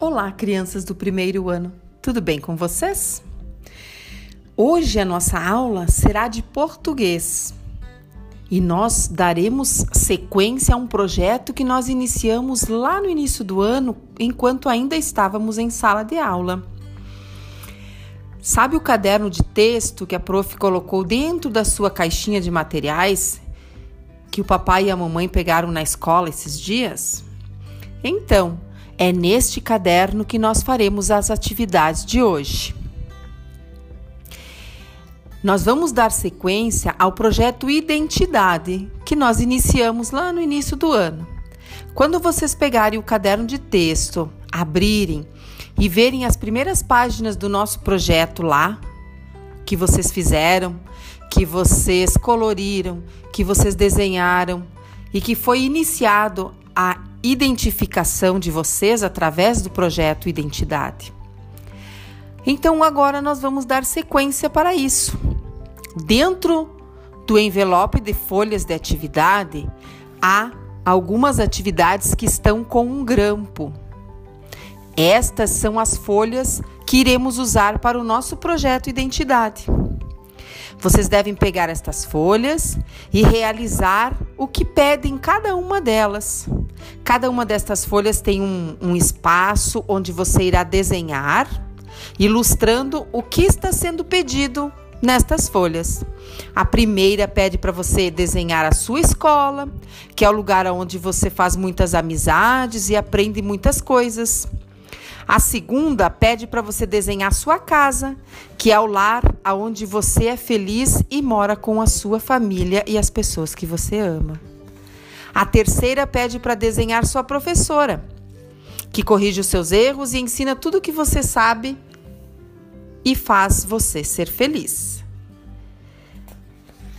Olá, crianças do primeiro ano, tudo bem com vocês? Hoje a nossa aula será de português e nós daremos sequência a um projeto que nós iniciamos lá no início do ano, enquanto ainda estávamos em sala de aula. Sabe o caderno de texto que a prof colocou dentro da sua caixinha de materiais que o papai e a mamãe pegaram na escola esses dias? Então, é neste caderno que nós faremos as atividades de hoje. Nós vamos dar sequência ao projeto Identidade, que nós iniciamos lá no início do ano. Quando vocês pegarem o caderno de texto, abrirem e verem as primeiras páginas do nosso projeto lá, que vocês fizeram, que vocês coloriram, que vocês desenharam e que foi iniciado a identificação de vocês através do projeto Identidade. Então agora nós vamos dar sequência para isso. Dentro do envelope de folhas de atividade há algumas atividades que estão com um grampo. Estas são as folhas que iremos usar para o nosso projeto Identidade. Vocês devem pegar estas folhas e realizar o que pedem cada uma delas. Cada uma destas folhas tem um, um espaço onde você irá desenhar, ilustrando o que está sendo pedido nestas folhas. A primeira pede para você desenhar a sua escola, que é o lugar onde você faz muitas amizades e aprende muitas coisas. A segunda pede para você desenhar sua casa, que é o lar aonde você é feliz e mora com a sua família e as pessoas que você ama. A terceira pede para desenhar sua professora, que corrige os seus erros e ensina tudo o que você sabe e faz você ser feliz.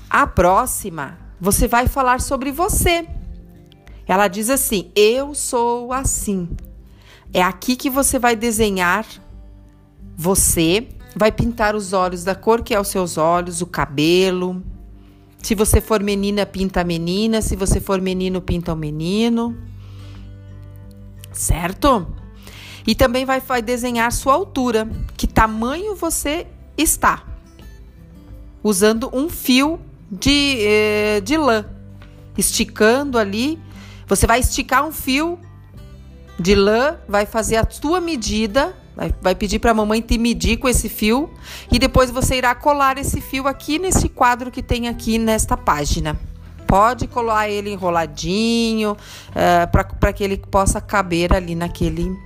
A próxima, você vai falar sobre você. Ela diz assim: Eu sou assim. É aqui que você vai desenhar você, vai pintar os olhos da cor que é os seus olhos, o cabelo. Se você for menina, pinta a menina. Se você for menino, pinta o menino. Certo? E também vai, vai desenhar sua altura, que tamanho você está, usando um fio de, eh, de lã, esticando ali. Você vai esticar um fio de lã, vai fazer a sua medida, vai, vai pedir para a mamãe te medir com esse fio e depois você irá colar esse fio aqui nesse quadro que tem aqui nesta página. Pode colar ele enroladinho uh, eh, para que ele possa caber ali naquele,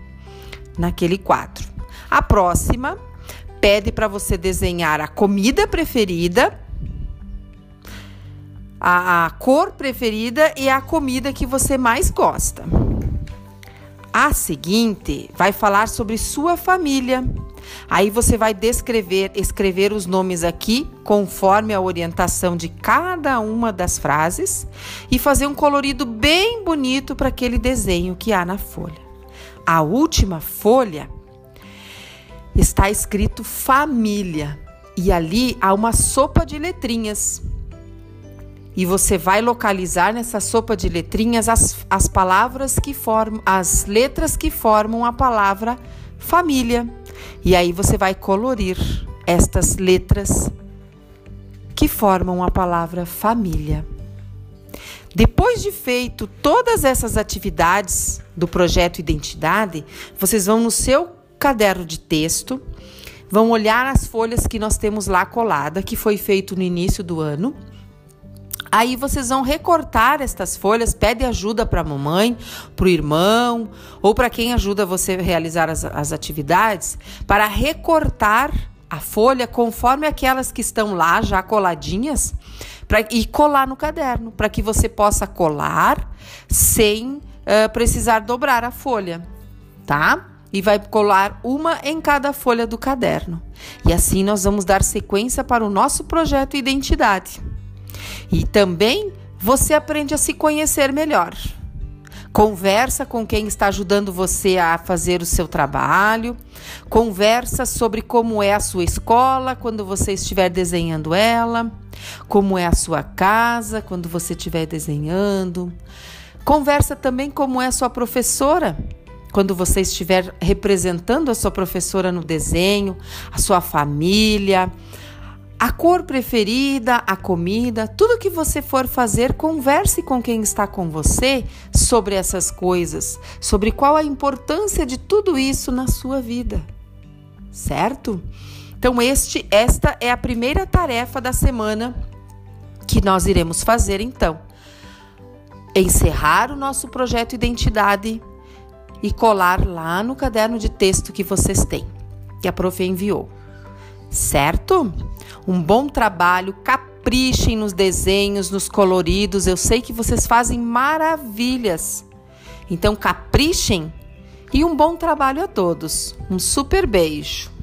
naquele quadro. A próxima pede para você desenhar a comida preferida, a, a cor preferida e a comida que você mais gosta. A seguinte vai falar sobre sua família. Aí você vai descrever, escrever os nomes aqui conforme a orientação de cada uma das frases e fazer um colorido bem bonito para aquele desenho que há na folha. A última folha está escrito família e ali há uma sopa de letrinhas e você vai localizar nessa sopa de letrinhas as, as palavras que formam, as letras que formam a palavra família. E aí você vai colorir estas letras que formam a palavra família. Depois de feito todas essas atividades do projeto Identidade, vocês vão no seu caderno de texto, vão olhar as folhas que nós temos lá colada, que foi feito no início do ano Aí vocês vão recortar estas folhas, pede ajuda para a mamãe, para o irmão ou para quem ajuda você a realizar as, as atividades, para recortar a folha conforme aquelas que estão lá já coladinhas pra, e colar no caderno, para que você possa colar sem uh, precisar dobrar a folha, tá? E vai colar uma em cada folha do caderno. E assim nós vamos dar sequência para o nosso projeto Identidade. E também você aprende a se conhecer melhor. Conversa com quem está ajudando você a fazer o seu trabalho. Conversa sobre como é a sua escola quando você estiver desenhando ela. Como é a sua casa quando você estiver desenhando. Conversa também como é a sua professora quando você estiver representando a sua professora no desenho, a sua família, a cor preferida, a comida, tudo que você for fazer, converse com quem está com você sobre essas coisas, sobre qual a importância de tudo isso na sua vida. Certo? Então este esta é a primeira tarefa da semana que nós iremos fazer então. Encerrar o nosso projeto identidade e colar lá no caderno de texto que vocês têm, que a prof enviou. Certo? Um bom trabalho, caprichem nos desenhos, nos coloridos. Eu sei que vocês fazem maravilhas. Então caprichem e um bom trabalho a todos. Um super beijo.